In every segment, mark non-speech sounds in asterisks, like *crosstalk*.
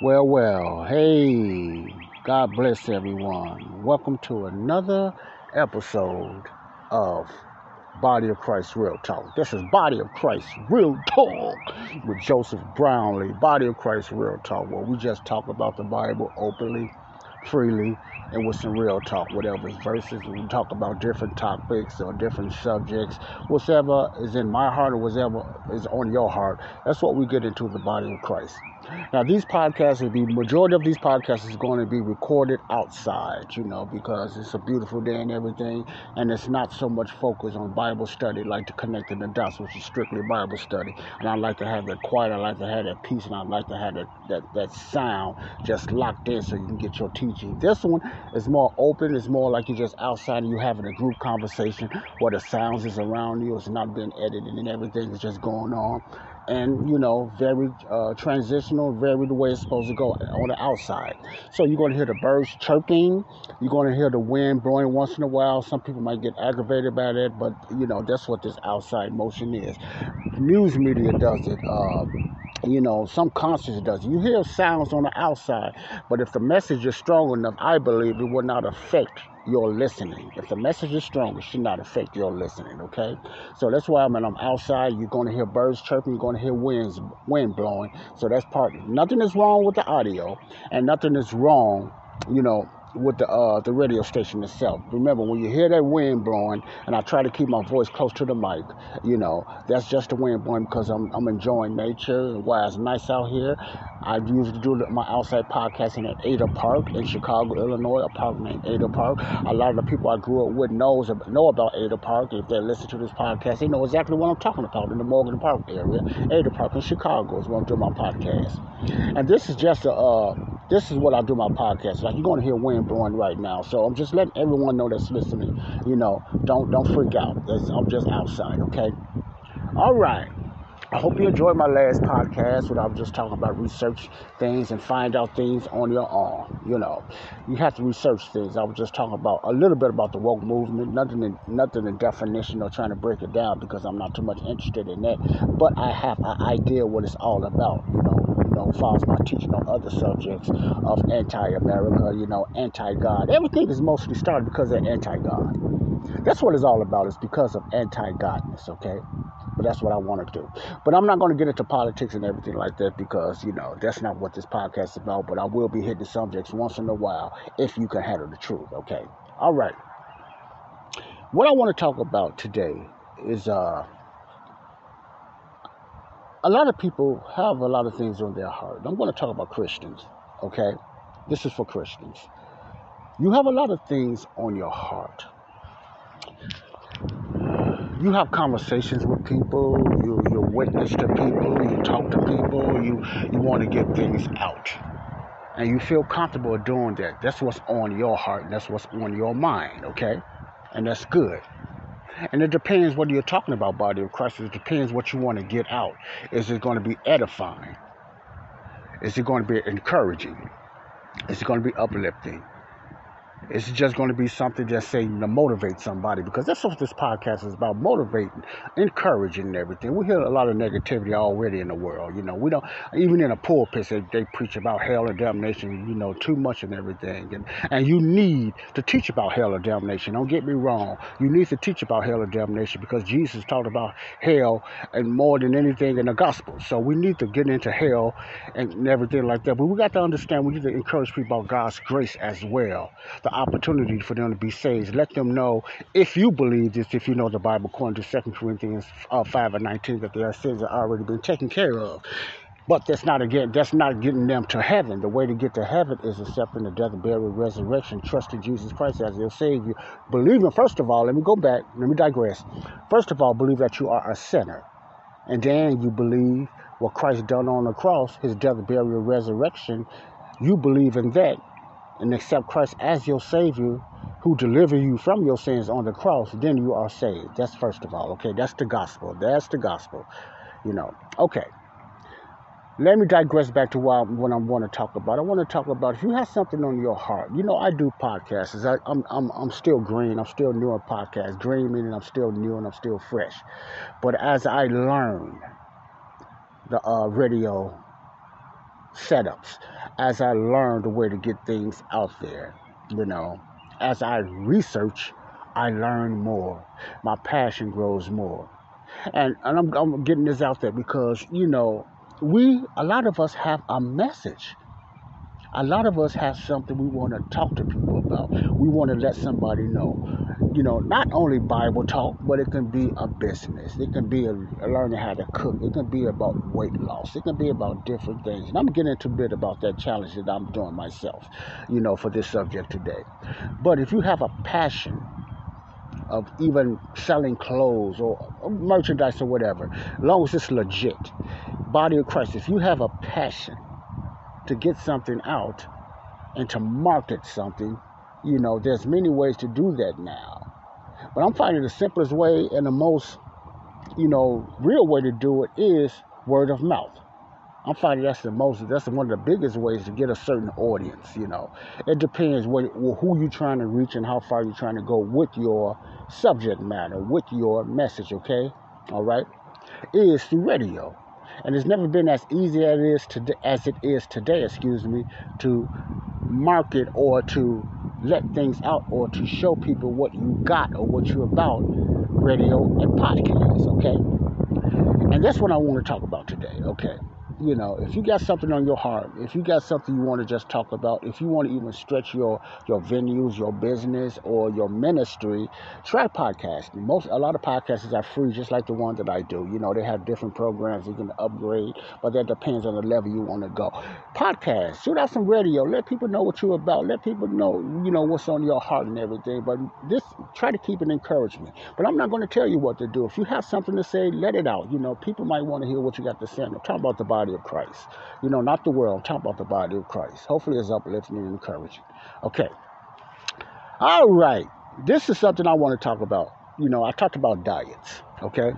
Well, well, hey, God bless everyone. Welcome to another episode of Body of Christ Real Talk. This is Body of Christ Real Talk with Joseph Brownlee. Body of Christ Real Talk, where we just talk about the Bible openly, freely, and with some real talk, whatever verses. We talk about different topics or different subjects, whatever is in my heart or whatever is on your heart. That's what we get into the body of Christ. Now, these podcasts will be majority of these podcasts is going to be recorded outside, you know, because it's a beautiful day and everything, and it's not so much focus on Bible study like to connecting the dots, which is strictly Bible study. And I like to have that quiet, I like to have that peace, and I like to have that that, that sound just locked in so you can get your teaching. This one is more open, it's more like you're just outside and you're having a group conversation where the sounds is around you, it's not being edited and everything is just going on and you know very uh, transitional very the way it's supposed to go on the outside. So you're going to hear the birds chirping you're going to hear the wind blowing once in a while. Some people might get aggravated by that but you know that's what this outside motion is. News media does it uh, you know, some concerts does. You hear sounds on the outside, but if the message is strong enough, I believe it will not affect your listening. If the message is strong, it should not affect your listening, okay? So that's why when I'm outside, you're going to hear birds chirping, you're going to hear winds, wind blowing. So that's part. Nothing is wrong with the audio, and nothing is wrong, you know, with the uh, the radio station itself. Remember, when you hear that wind blowing, and I try to keep my voice close to the mic, you know, that's just the wind blowing because I'm, I'm enjoying nature. Why it's nice out here. I usually do my outside podcasting at Ada Park in Chicago, Illinois, a park named Ada Park. A lot of the people I grew up with knows know about Ada Park. If they listen to this podcast, they know exactly what I'm talking about in the Morgan Park area. Ada Park in Chicago is where I'm doing my podcast. And this is just a uh, this is what I do my podcast. Like you're going to hear wind blowing right now, so I'm just letting everyone know that's listening. You know, don't don't freak out. I'm just outside, okay? All right. I hope you enjoyed my last podcast where I was just talking about research things and find out things on your own. You know, you have to research things. I was just talking about a little bit about the woke movement, nothing in, nothing in definition or trying to break it down because I'm not too much interested in that. But I have an idea what it's all about. You know, know, follows my teaching on other subjects of anti-America. You know, anti-God. Everything is mostly started because of anti-God. That's what it's all about. It's because of anti-Godness. Okay. But that's what I want to do. But I'm not going to get into politics and everything like that because, you know, that's not what this podcast is about. But I will be hitting subjects once in a while if you can handle the truth, okay? All right. What I want to talk about today is uh, a lot of people have a lot of things on their heart. I'm going to talk about Christians, okay? This is for Christians. You have a lot of things on your heart you have conversations with people, you, you witness to people, you talk to people, you, you want to get things out. And you feel comfortable doing that. That's what's on your heart, and that's what's on your mind, okay? And that's good. And it depends what you're talking about, body of Christ. It depends what you want to get out. Is it going to be edifying? Is it going to be encouraging? Is it going to be uplifting? It's just going to be something just saying to motivate somebody because that's what this podcast is about motivating, encouraging, and everything. We hear a lot of negativity already in the world. You know, we don't, even in a pulpit, they, they preach about hell and damnation, you know, too much and everything. And, and you need to teach about hell and damnation. Don't get me wrong. You need to teach about hell and damnation because Jesus talked about hell and more than anything in the gospel. So we need to get into hell and everything like that. But we got to understand we need to encourage people about God's grace as well. The opportunity for them to be saved. Let them know if you believe this, if you know the Bible, according to 2 Corinthians uh, 5 and 19, that their sins are already been taken care of. But that's not again. That's not getting them to heaven. The way to get to heaven is accepting the death, burial, resurrection, trusting Jesus Christ as your Savior, believing. First of all, let me go back. Let me digress. First of all, believe that you are a sinner, and then you believe what Christ done on the cross, his death, burial, resurrection, you believe in that and accept Christ as your Savior who delivered you from your sins on the cross, then you are saved. That's first of all, okay? That's the gospel. That's the gospel. You know, okay. Let me digress back to what, what I want to talk about. I want to talk about if you have something on your heart. You know, I do podcasts. I, am I'm, I'm still green. I'm still new on podcasts. Green meaning I'm still new and I'm still fresh. But as I learn the uh, radio setups, as I learn the way to get things out there, you know, as I research, I learn more. My passion grows more. And, and I'm, I'm getting this out there because, you know, we, a lot of us have a message. A lot of us have something we want to talk to people about. We want to let somebody know you know, not only Bible talk, but it can be a business. It can be a, a learning how to cook. It can be about weight loss. It can be about different things. And I'm getting into a bit about that challenge that I'm doing myself, you know, for this subject today. But if you have a passion of even selling clothes or merchandise or whatever, as long as it's legit, body of Christ, if you have a passion to get something out and to market something, you know, there's many ways to do that now. But I'm finding the simplest way and the most, you know, real way to do it is word of mouth. I'm finding that's the most, that's one of the biggest ways to get a certain audience, you know. It depends what, who you're trying to reach and how far you're trying to go with your subject matter, with your message, okay? All right? Is through radio. And it's never been as easy as it is today, as it is today, excuse me, to market or to let things out or to show people what you got or what you're about, radio and podcasts, okay? And that's what I want to talk about today, okay? You know, if you got something on your heart, if you got something you want to just talk about, if you want to even stretch your your venues, your business, or your ministry, try podcasting. Most a lot of podcasts are free, just like the one that I do. You know, they have different programs you can upgrade, but that depends on the level you want to go. Podcast, shoot out some radio, let people know what you're about, let people know you know what's on your heart and everything. But this, try to keep an encouragement. But I'm not going to tell you what to do. If you have something to say, let it out. You know, people might want to hear what you got to say. I'm talking about the body body of Christ. You know, not the world. I'm talking about the body of Christ. Hopefully, it's uplifting and encouraging. Okay. All right. This is something I want to talk about. You know, I talked about diets. Okay.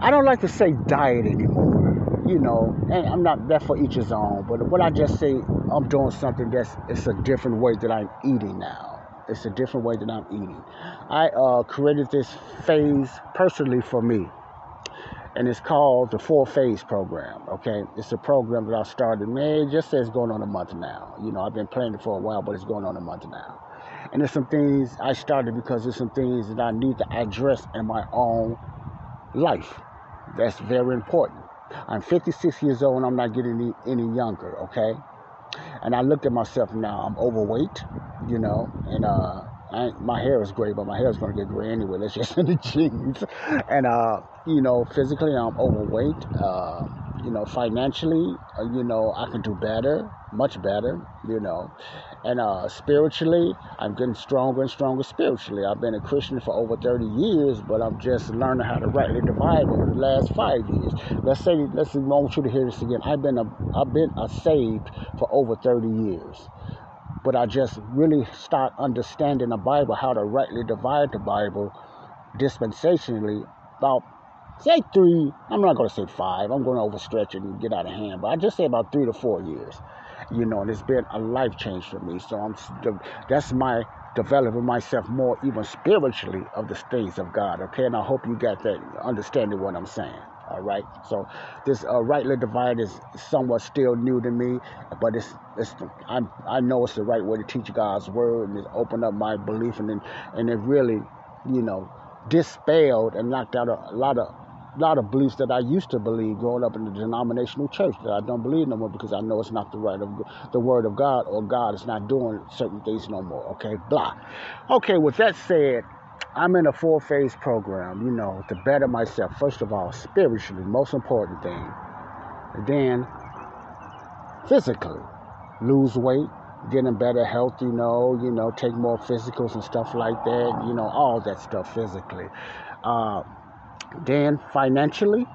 I don't like to say diet anymore. You know, and I'm not that for each his own. But what I just say, I'm doing something that's it's a different way that I'm eating now. It's a different way that I'm eating. I uh, created this phase personally for me and it's called the Four Phase Program. Okay, it's a program that I started. Man, just says going on a month now. You know, I've been planning it for a while, but it's going on a month now. And there's some things I started because there's some things that I need to address in my own life. That's very important. I'm 56 years old and I'm not getting any, any younger. Okay, and I look at myself now. I'm overweight. You know, and uh my hair is gray, but my hair is going to get gray anyway. That's just *laughs* in the genes. And, uh, you know, physically, I'm overweight. Uh, you know, financially, uh, you know, I can do better, much better, you know. And uh, spiritually, I'm getting stronger and stronger spiritually. I've been a Christian for over 30 years, but I'm just learning how to rightly divide over the last five years. Let's say, let's I want you to hear this again. I've been a, I've been a saved for over 30 years but I just really start understanding the Bible, how to rightly divide the Bible dispensationally about say three, I'm not going to say five, I'm going to overstretch it and get out of hand, but I just say about three to four years, you know, and it's been a life change for me. So I'm, that's my developing myself more even spiritually of the things of God, okay? And I hope you got that understanding what I'm saying. All right. So this uh, rightly divide is somewhat still new to me, but it's it's I I know it's the right way to teach God's word and it opened up my belief and and it really, you know, dispelled and knocked out a, a lot of a lot of beliefs that I used to believe growing up in the denominational church that I don't believe no more because I know it's not the right of the word of God or God is not doing certain things no more. Okay, blah. Okay, with that said, I'm in a four phase program, you know, to better myself. First of all, spiritually, most important thing. And then physically, lose weight, getting better health, you know, you know, take more physicals and stuff like that, you know, all that stuff physically. Uh, then financially,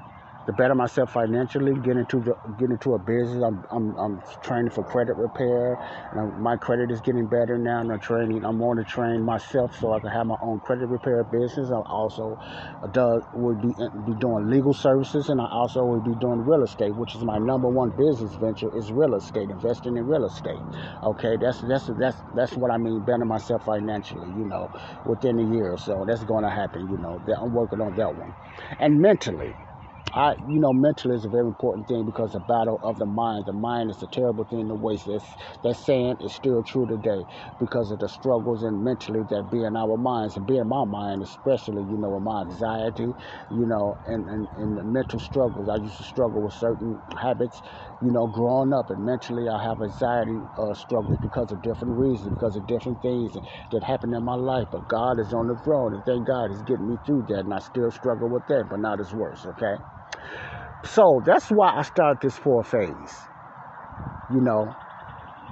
to better myself financially, get into get into a business. I'm, I'm, I'm training for credit repair. And my credit is getting better now. I'm training. I'm going to train myself so I can have my own credit repair business. I also uh, do, would be be doing legal services, and I also would be doing real estate, which is my number one business venture is real estate, investing in real estate. Okay, that's that's that's that's what I mean, better myself financially. You know, within a year or so, that's going to happen. You know, I'm working on that one, and mentally. I, you know, mentally is a very important thing because the battle of the mind. The mind is a terrible thing to waste. That's, that saying is still true today because of the struggles and mentally that be in our minds and be in my mind, especially, you know, with my anxiety, you know, and, and, and the mental struggles. I used to struggle with certain habits, you know, growing up, and mentally I have anxiety uh, struggles because of different reasons, because of different things that happened in my life. But God is on the throne, and thank God He's getting me through that, and I still struggle with that, but not as worse, okay? So that's why I started this four phase. You know,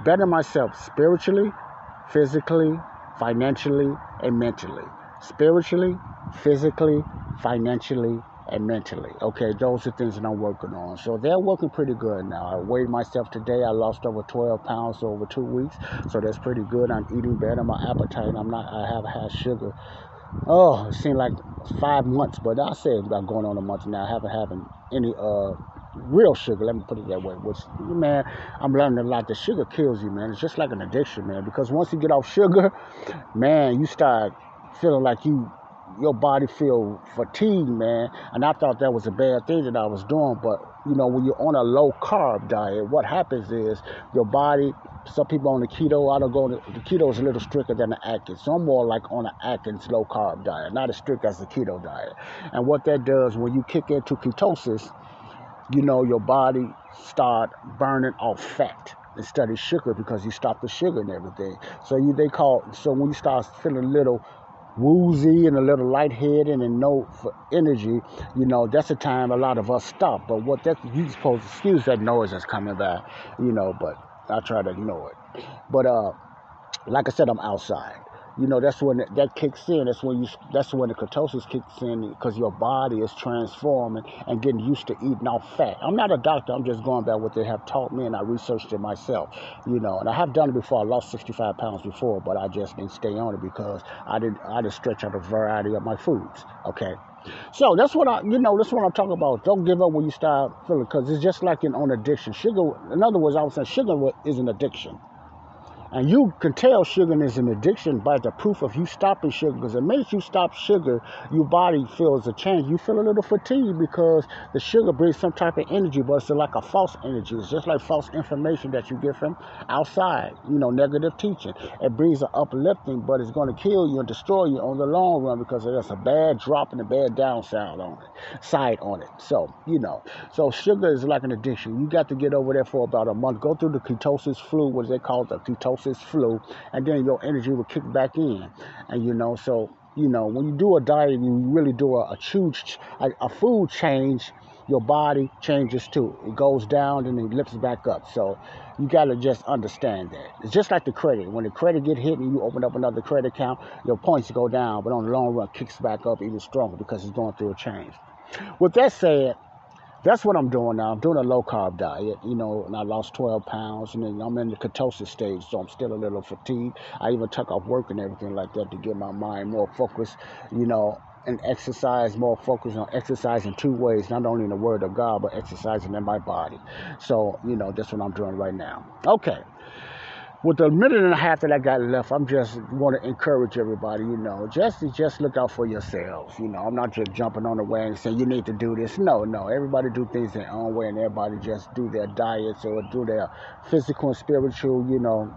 better myself spiritually, physically, financially, and mentally. Spiritually, physically, financially, and mentally. Okay, those are things that I'm working on. So they're working pretty good now. I weighed myself today. I lost over 12 pounds over two weeks. So that's pretty good. I'm eating better. My appetite. I'm not. I have had sugar oh, it seemed like five months, but I say about going on a month now. I haven't having any uh real sugar. Let me put it that way. Which man, I'm learning a lot. The sugar kills you, man. It's just like an addiction, man. Because once you get off sugar, *laughs* man, you start feeling like you your body feel fatigued, man. And I thought that was a bad thing that I was doing, but you know, when you're on a low carb diet, what happens is your body. Some people on the keto, I don't go. The keto is a little stricter than the Atkins, so I'm more like on the Atkins low carb diet, not as strict as the keto diet. And what that does when you kick into ketosis, you know, your body start burning off fat instead of sugar because you stop the sugar and everything. So you they call so when you start feeling a little woozy and a little lightheaded and no energy, you know, that's the time a lot of us stop. But what that you supposed to excuse that noise that's coming back, you know, but I try to ignore it. But uh like I said, I'm outside you know that's when that kicks in that's when you that's when the ketosis kicks in because your body is transforming and getting used to eating off fat i'm not a doctor i'm just going by what they have taught me and i researched it myself you know and i have done it before i lost 65 pounds before but i just didn't stay on it because i didn't i didn't stretch out a variety of my foods okay so that's what I, you know, that's what I'm talking about. Don't give up when you start feeling, because it's just like an on addiction. Sugar, in other words, I was saying sugar is an addiction. And you can tell sugar is an addiction by the proof of you stopping sugar. Because it makes you stop sugar, your body feels a change. You feel a little fatigued because the sugar brings some type of energy, but it's like a false energy. It's just like false information that you get from outside, you know, negative teaching. It brings an uplifting, but it's going to kill you and destroy you on the long run because there's a bad drop and a bad down sound on it, side on it. So, you know, so sugar is like an addiction. You got to get over there for about a month. Go through the ketosis flu, what they call the ketosis this flow, and then your energy will kick back in. And you know, so you know, when you do a diet, you really do a, a huge, a, a food change. Your body changes too. It goes down and it lifts back up. So you gotta just understand that. It's just like the credit. When the credit get hit and you open up another credit account, your points go down, but on the long run, kicks back up even stronger because it's going through a change. With that said, that's what I'm doing now. I'm doing a low carb diet, you know, and I lost 12 pounds, and then I'm in the ketosis stage, so I'm still a little fatigued. I even took off work and everything like that to get my mind more focused, you know, and exercise more focused on exercise in two ways, not only in the Word of God, but exercising in my body. So, you know, that's what I'm doing right now. Okay with the minute and a half that I got left, I'm just want to encourage everybody, you know, just just look out for yourselves. You know, I'm not just jumping on the wagon saying you need to do this. No, no, everybody do things their own way, and everybody just do their diets or do their physical and spiritual, you know,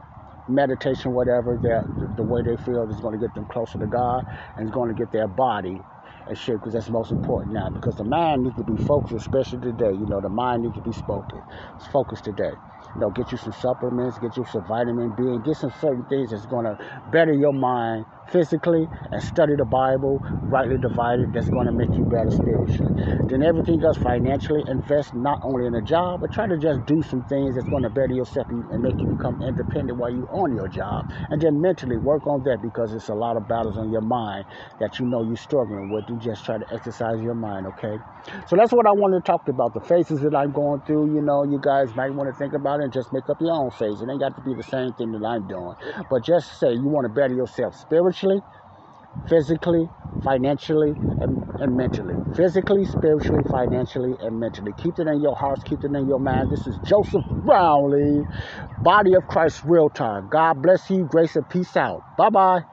meditation, whatever. Their the way they feel is going to get them closer to God, and it's going to get their body and shit because that's most important now because the mind needs to be focused especially today you know the mind needs to be spoken it's focused today. You know get you some supplements get you some vitamin b and get some certain things that's going to better your mind physically and study the Bible, rightly divided, that's going to make you better spiritually. Then everything else financially, invest not only in a job, but try to just do some things that's going to better yourself and make you become independent while you're on your job. And then mentally work on that because it's a lot of battles on your mind that you know you're struggling with. You just try to exercise your mind, okay? So that's what I want to talk about. The phases that I'm going through, you know, you guys might want to think about it and just make up your own phase. It ain't got to be the same thing that I'm doing. But just say you want to better yourself spiritually, physically, financially, and, and, mentally. Physically, spiritually, financially, and mentally. Keep it in your hearts, keep it in your mind. This is Joseph Brownlee, Body of Christ Real Time. God bless you. Grace and peace out. Bye bye.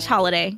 slash holiday.